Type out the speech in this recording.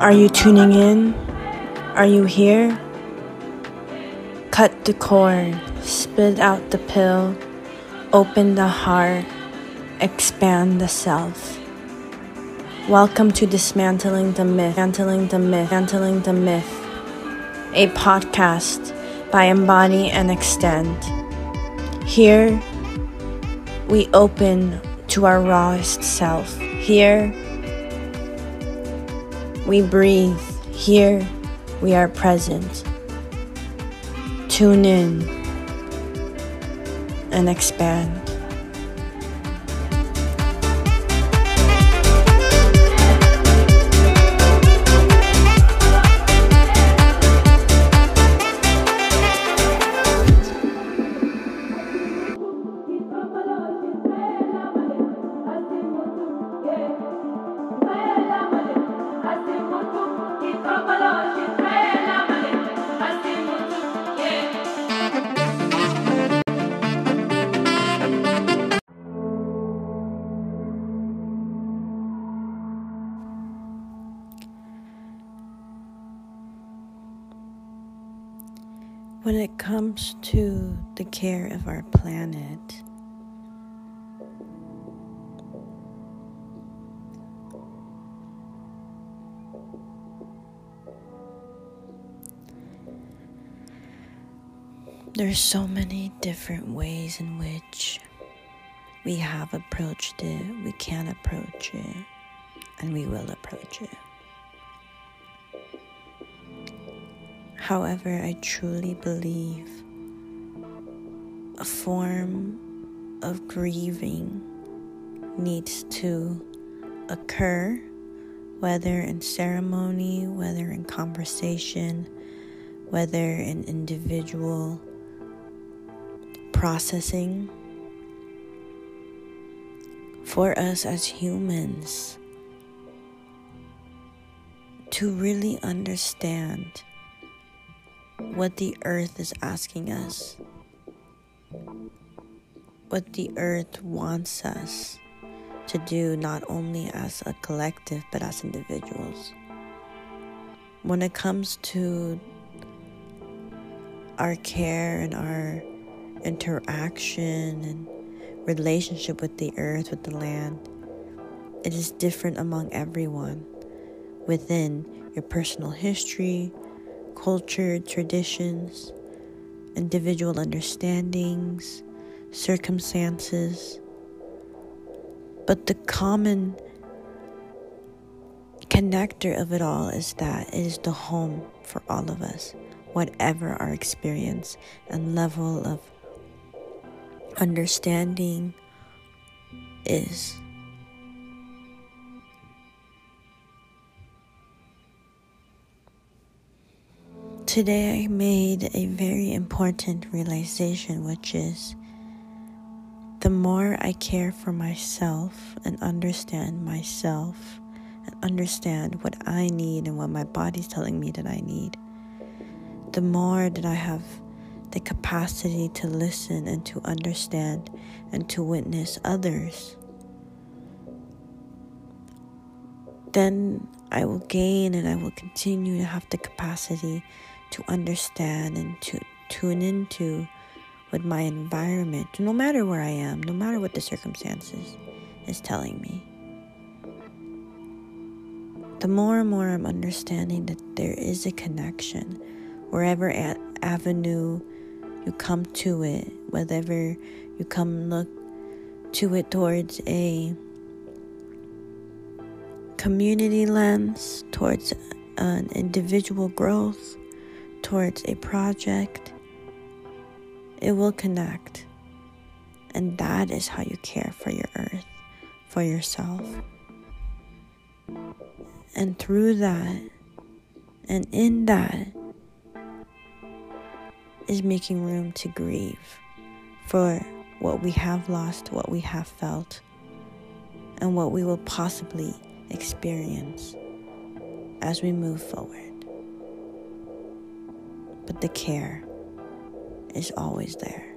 Are you tuning in? Are you here? Cut the cord, spit out the pill, open the heart, expand the self. Welcome to Dismantling the Myth, Dismantling the Myth, Dismantling the Myth, a podcast by Embody and Extend. Here, we open to our rawest self. Here, we breathe. Here, we are present. Tune in and expand. When it comes to the care of our planet, there's so many different ways in which we have approached it, we can approach it, and we will approach it. However, I truly believe a form of grieving needs to occur, whether in ceremony, whether in conversation, whether in individual processing. For us as humans to really understand what the earth is asking us, what the earth wants us to do, not only as a collective but as individuals. When it comes to our care and our interaction and relationship with the earth, with the land, it is different among everyone within your personal history, culture, traditions, individual understandings, circumstances. But the common connector of it all is that it is the home for all of us, whatever our experience and level of understanding is. Today I made a very important realization, which is the more I care for myself and understand myself and understand what I need and what my body's telling me that I need, the more that I have the capacity to listen and to understand and to witness others. Then I will gain and I will continue to have the capacity to understand and to tune into what my environment, no matter where I am, no matter what the circumstances, is telling me. The more and more I'm understanding that there is a connection, wherever avenue you come to it, whatever you come look to it towards a community lens, towards an individual growth, towards a project, it will connect. And that is how you care for your earth, for yourself. And through that, and in that, is making room to grieve for what we have lost, what we have felt, and what we will possibly experience as we move forward but the care is always there.